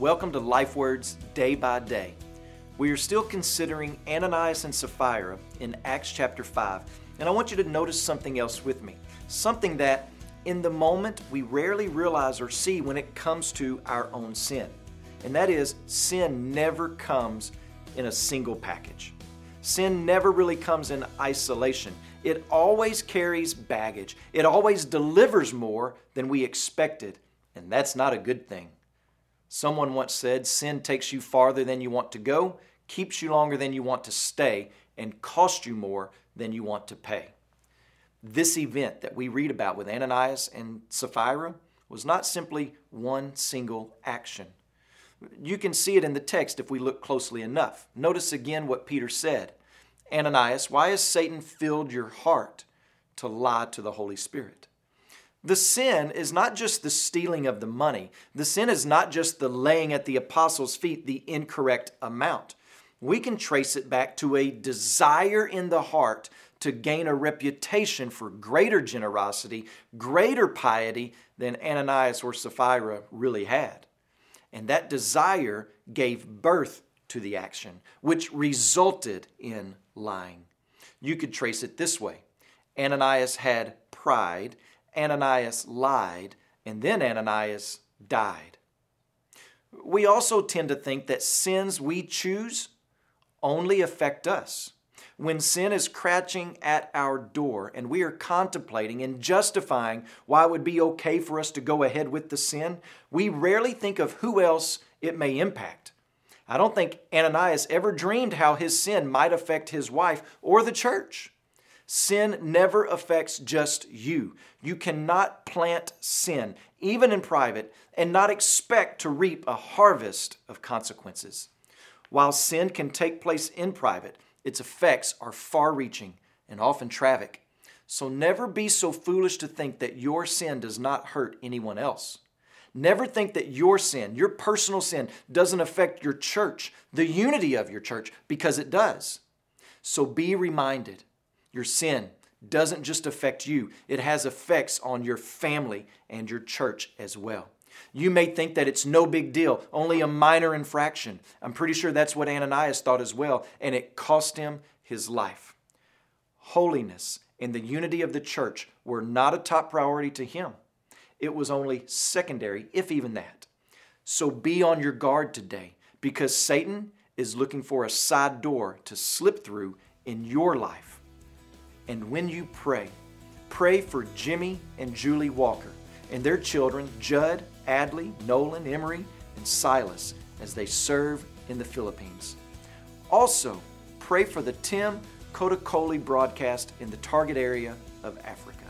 Welcome to Life Words Day by Day. We are still considering Ananias and Sapphira in Acts chapter 5, and I want you to notice something else with me. Something that in the moment we rarely realize or see when it comes to our own sin. And that is, sin never comes in a single package. Sin never really comes in isolation. It always carries baggage. It always delivers more than we expected, and that's not a good thing. Someone once said, Sin takes you farther than you want to go, keeps you longer than you want to stay, and costs you more than you want to pay. This event that we read about with Ananias and Sapphira was not simply one single action. You can see it in the text if we look closely enough. Notice again what Peter said Ananias, why has Satan filled your heart to lie to the Holy Spirit? The sin is not just the stealing of the money. The sin is not just the laying at the apostles' feet the incorrect amount. We can trace it back to a desire in the heart to gain a reputation for greater generosity, greater piety than Ananias or Sapphira really had. And that desire gave birth to the action, which resulted in lying. You could trace it this way Ananias had pride Ananias lied, and then Ananias died. We also tend to think that sins we choose only affect us. When sin is crouching at our door and we are contemplating and justifying why it would be okay for us to go ahead with the sin, we rarely think of who else it may impact. I don't think Ananias ever dreamed how his sin might affect his wife or the church. Sin never affects just you. You cannot plant sin, even in private, and not expect to reap a harvest of consequences. While sin can take place in private, its effects are far reaching and often tragic. So never be so foolish to think that your sin does not hurt anyone else. Never think that your sin, your personal sin, doesn't affect your church, the unity of your church, because it does. So be reminded your sin doesn't just affect you, it has effects on your family and your church as well. You may think that it's no big deal, only a minor infraction. I'm pretty sure that's what Ananias thought as well, and it cost him his life. Holiness and the unity of the church were not a top priority to him. It was only secondary, if even that. So be on your guard today because Satan is looking for a side door to slip through in your life. And when you pray, pray for Jimmy and Julie Walker and their children, Judd, Adley, Nolan, Emery, and Silas, as they serve in the Philippines. Also, pray for the Tim Kotakoli broadcast in the target area of Africa.